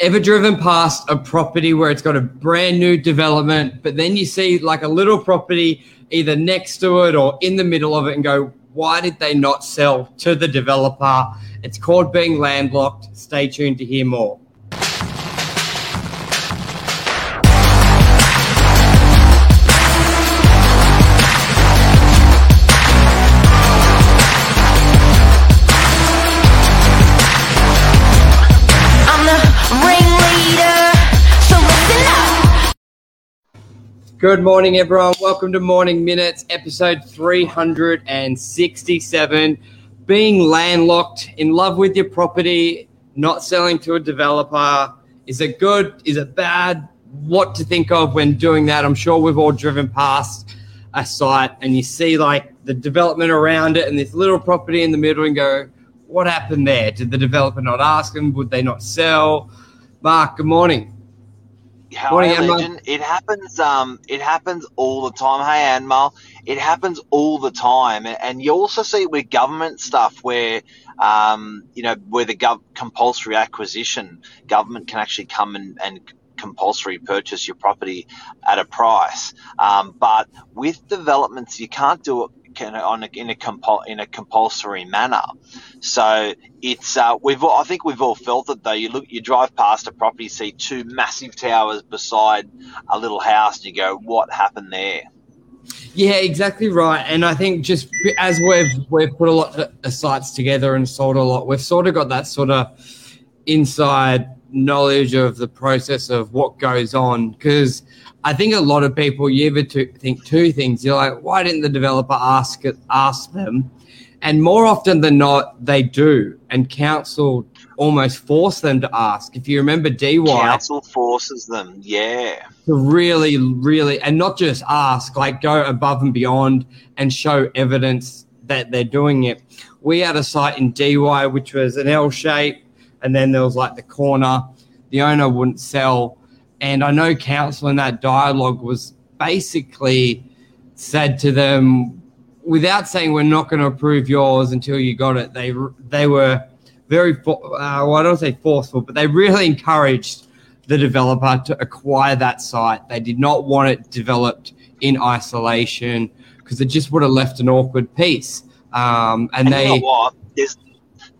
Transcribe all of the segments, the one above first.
ever driven past a property where it's got a brand new development, but then you see like a little property either next to it or in the middle of it and go, why did they not sell to the developer? It's called being landlocked. Stay tuned to hear more. Good morning, everyone. Welcome to Morning Minutes, episode 367. Being landlocked, in love with your property, not selling to a developer. Is it good? Is it bad? What to think of when doing that? I'm sure we've all driven past a site and you see like the development around it and this little property in the middle and go, what happened there? Did the developer not ask them? Would they not sell? Mark, good morning. Hey, legend. It happens. Um, it happens all the time. Hey, Anmal, it happens all the time, and you also see it with government stuff where, um, you know, where the gov- compulsory acquisition, government can actually come and, and compulsory purchase your property at a price. Um, but with developments, you can't do it can, on a, in a compul- in a compulsory manner. So it's uh, we've all, I think we've all felt it though. You look, you drive past a property, see two massive towers beside a little house, and you go, "What happened there?" Yeah, exactly right. And I think just as we've we've put a lot of sites together and sold a lot, we've sort of got that sort of inside knowledge of the process of what goes on because I think a lot of people you ever to think two things. You're like, why didn't the developer ask it, ask them? And more often than not, they do. And council almost force them to ask. If you remember Dee Why, council forces them, yeah, to really, really, and not just ask, like go above and beyond and show evidence that they're doing it. We had a site in Dee Why which was an L shape, and then there was like the corner. The owner wouldn't sell and I know council in that dialogue was basically said to them, without saying we're not going to approve yours until you got it, they they were very, uh, well, I don't say forceful, but they really encouraged the developer to acquire that site. They did not want it developed in isolation because it just would have left an awkward piece. Um, and, and they, you know what? There's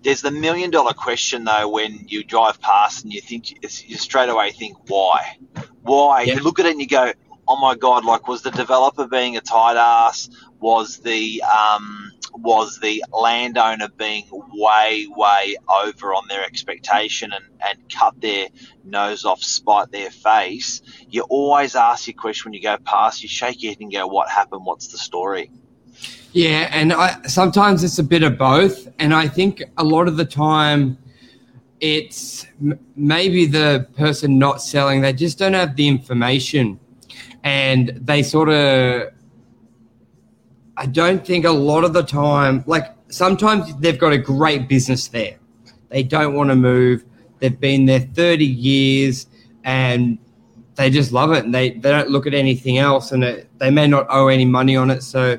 there's the million dollar question though when you drive past and you think you straight away think why, why? You look at it and you go, oh my god, like was the developer being a tight ass? Was the um, was the landowner being way way over on their expectation and, and cut their nose off, spite their face? You always ask your question when you go past. You shake your head and go, what happened? What's the story? Yeah, and I, sometimes it's a bit of both, and I think a lot of the time it's m- maybe the person not selling they just don't have the information, and they sort of. I don't think a lot of the time, like sometimes they've got a great business there, they don't want to move. They've been there thirty years, and they just love it, and they they don't look at anything else, and it, they may not owe any money on it, so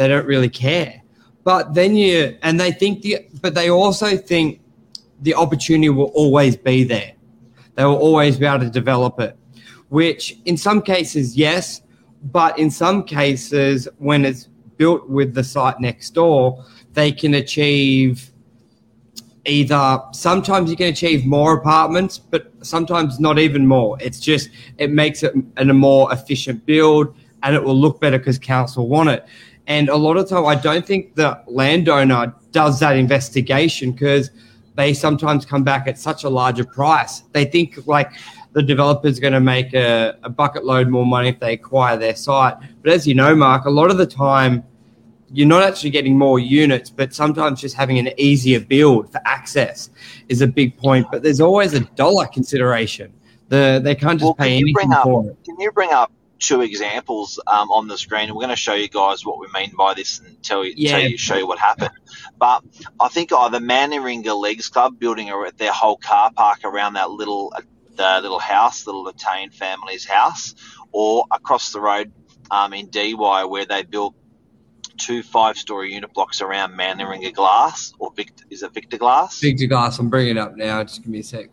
they don't really care. But then you, and they think the, but they also think the opportunity will always be there. They will always be able to develop it, which in some cases, yes. But in some cases, when it's built with the site next door, they can achieve either sometimes you can achieve more apartments, but sometimes not even more. It's just it makes it a more efficient build and it will look better because council want it. And a lot of time, I don't think the landowner does that investigation because they sometimes come back at such a larger price. They think like the developer's going to make a, a bucket load more money if they acquire their site. But as you know, Mark, a lot of the time, you're not actually getting more units, but sometimes just having an easier build for access is a big point. But there's always a dollar consideration. The, they can't just well, pay anything up, for it. Can you bring up two examples um, on the screen. We're going to show you guys what we mean by this and tell you, yeah. tell you show you what happened. But I think either Manly Warringah Leagues Club building a, their whole car park around that little uh, the little house, the little Italian family's house, or across the road um, in Dee Why where they built two five-story unit blocks around Manneringa Glass or Victor, is it Victor Glass? Victor Glass. I'm bringing it up now. Just give me a sec.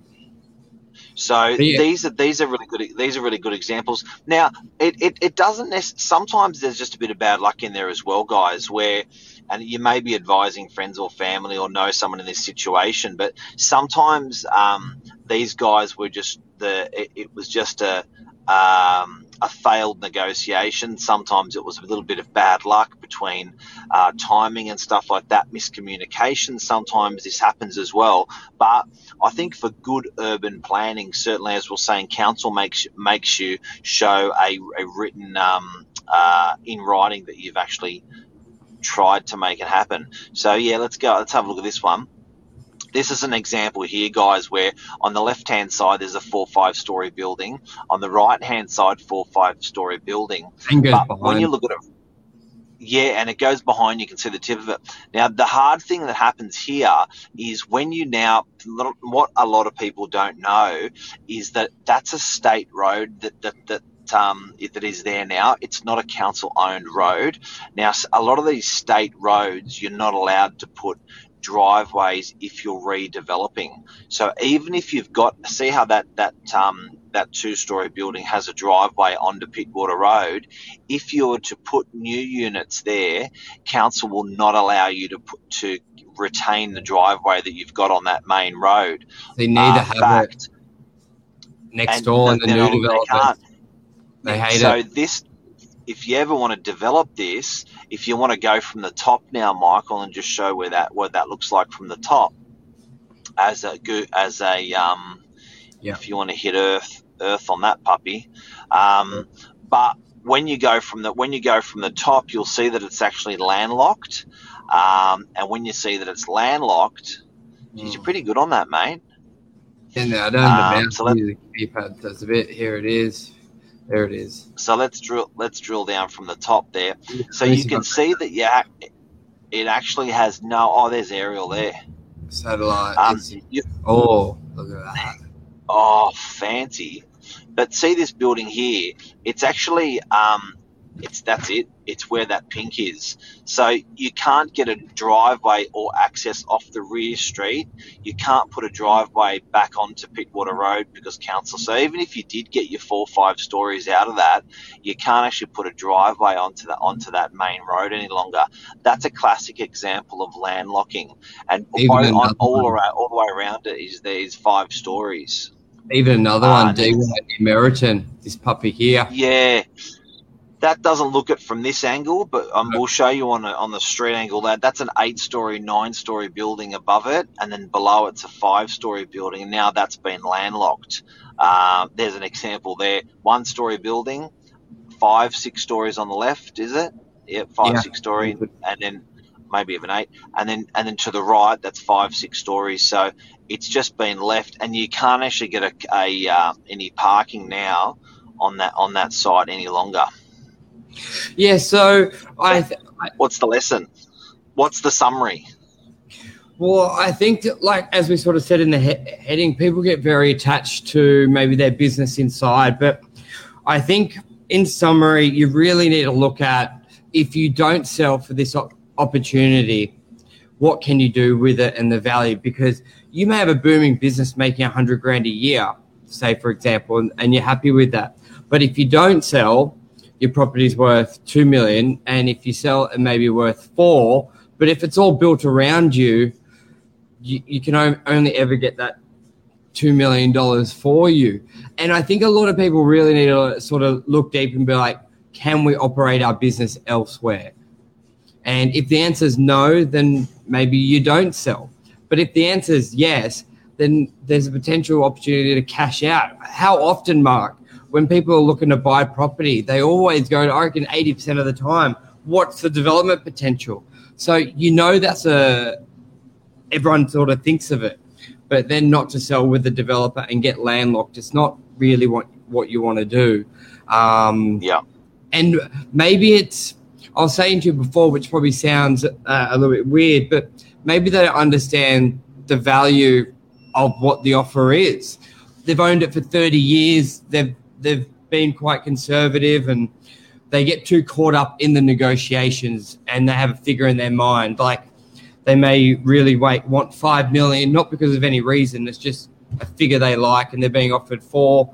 So yeah. these are these are really good these are really good examples. Now it, it, it doesn't nec- sometimes there's just a bit of bad luck in there as well, guys, where and you may be advising friends or family or know someone in this situation, but sometimes um, these guys were just the it, it was just a um, a failed negotiation. Sometimes it was a little bit of bad luck between uh, timing and stuff like that, miscommunication. Sometimes this happens as well. But I think for good urban planning, certainly as we're saying, council makes makes you show a, a written um, uh, in writing that you've actually tried to make it happen. So yeah, let's go. Let's have a look at this one. This is an example here, guys, where on the left hand side there's a four five story building. On the right hand side, four five story building. But when you look at it, yeah, and it goes behind. You can see the tip of it. Now, the hard thing that happens here is when you now, what a lot of people don't know is that that's a state road that that that um, that is there now. It's not a council owned road. Now, a lot of these state roads, you're not allowed to put driveways if you're redeveloping. So even if you've got, see how that that um, that two-story building has a driveway onto Pittwater Road. If you were to put new units there, council will not allow you to put to retain the driveway that you've got on that main road. They need uh, to have fact, it next door in the new development. They, they hate so it. So this if you ever want to develop this, if you want to go from the top now, Michael, and just show where that what that looks like from the top, as a as a um, yeah. if you want to hit Earth Earth on that puppy, um, but when you go from the when you go from the top, you'll see that it's actually landlocked, um, and when you see that it's landlocked, mm. geez, you're pretty good on that, mate. And I don't um, the so the keypad does a bit. Here it is. There it is. So let's drill. Let's drill down from the top there. So you can see that yeah, it actually has no. Oh, there's aerial there. Satellite. Um, you, oh, look at that. Oh, fancy. But see this building here. It's actually um, it's that's it. It's where that pink is. So you can't get a driveway or access off the rear street. You can't put a driveway back onto Pittwater Road because council. So even if you did get your four or five stories out of that, you can't actually put a driveway onto that onto that main road any longer. That's a classic example of landlocking. And on, on, all around all the way around it is there's five stories. Even another uh, one, D Meriton, this puppy here. Yeah that doesn't look it from this angle, but um, we'll show you on a, on the street angle that that's an eight story, nine story building above it, and then below it's a five story building, and now that's been landlocked. Uh, there's an example there, one story building, five, six stories on the left, is it? Yep, five, yeah. six story, and then maybe even eight, and then and then to the right that's five, six stories. So it's just been left, and you can't actually get a, a uh, any parking now on that on that site any longer. Yeah, so I, th- What's the lesson? What's the summary? Well, I think, that, like as we sort of said in the he- heading, people get very attached to maybe their business inside. But I think, in summary, you really need to look at if you don't sell for this op- opportunity, what can you do with it and the value? Because you may have a booming business making a hundred grand a year, say for example, and, and you're happy with that. But if you don't sell, your property's worth two million, and if you sell it, it may be worth four. But if it's all built around you, you, you can only ever get that two million dollars for you. And I think a lot of people really need to sort of look deep and be like, can we operate our business elsewhere? And if the answer is no, then maybe you don't sell. But if the answer is yes, then there's a potential opportunity to cash out. How often, Mark, when people are looking to buy property, they always go, I reckon 80% of the time, what's the development potential? So you know that's a everyone sort of thinks of it, but then not to sell with the developer and get landlocked. It's not really what what you want to do. Um, yeah, and maybe it's I was saying to you before, which probably sounds uh, a little bit weird, but maybe they don't understand the value of what the offer is. They've owned it for 30 years. They've they've been quite conservative and they get too caught up in the negotiations and they have a figure in their mind like they may really wait want 5 million not because of any reason it's just a figure they like and they're being offered four,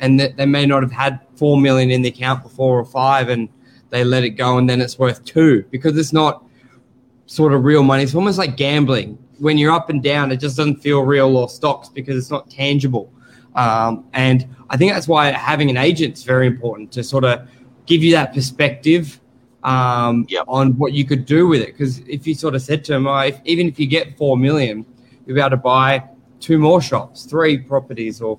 and that they may not have had four million in the account before or five, and they let it go, and then it's worth two because it's not sort of real money. It's almost like gambling. When you're up and down, it just doesn't feel real or stocks because it's not tangible. Um, and I think that's why having an agent is very important to sort of give you that perspective um, yep. on what you could do with it. Because if you sort of said to them, oh, if, even if you get four million, you'll be able to buy two more shops, three properties, or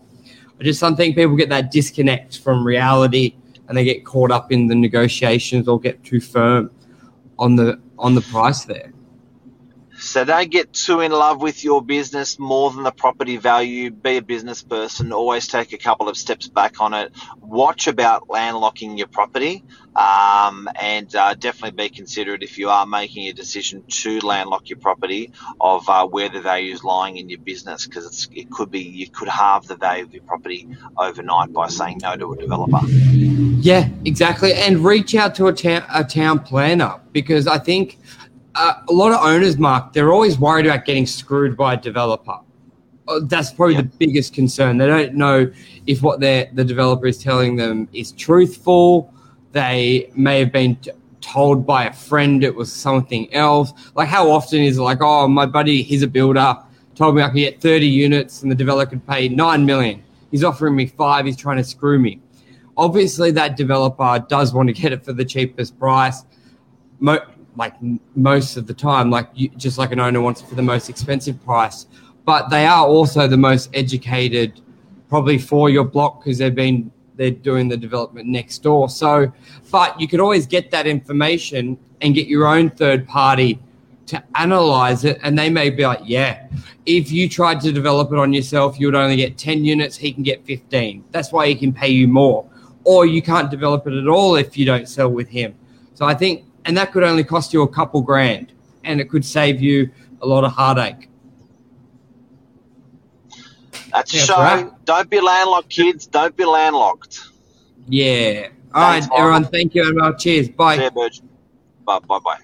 I just something people get that disconnect from reality and they get caught up in the negotiations or get too firm on the on the price there. So don't get too in love with your business more than the property value. Be a business person. Always take a couple of steps back on it. Watch about landlocking your property, um, and uh, definitely be considerate if you are making a decision to landlock your property of uh, where the value is lying in your business, because it could be you could halve the value of your property overnight by saying no to a developer. Yeah, exactly, and reach out to a town a town planner because I think uh, a lot of owners, Mark, they're always worried about getting screwed by a developer. Uh, that's probably yep. the biggest concern. They don't know if what the developer is telling them is truthful. They may have been t- told by a friend it was something else. Like how often is it like, oh, my buddy, he's a builder, told me I could get 30 units and the developer could pay 9 million. He's offering me five. He's trying to screw me. Obviously, that developer does want to get it for the cheapest price. Mo- like most of the time, like you, just like an owner wants it for the most expensive price. But they are also the most educated, probably for your block because they've been they're doing the development next door. So, but you could always get that information and get your own third party to analyze it, and they may be like, yeah, if you tried to develop it on yourself, you would only get ten units. He can get fifteen. That's why he can pay you more. Or you can't develop it at all if you don't sell with him. So I think and that could only cost you a couple grand and it could save you a lot of heartache. That's a show. Right. Don't be landlocked, kids. Don't be landlocked. Yeah. All Thanks, right, everyone. Thank you, and cheers. Bye. Bye. Bye. Bye.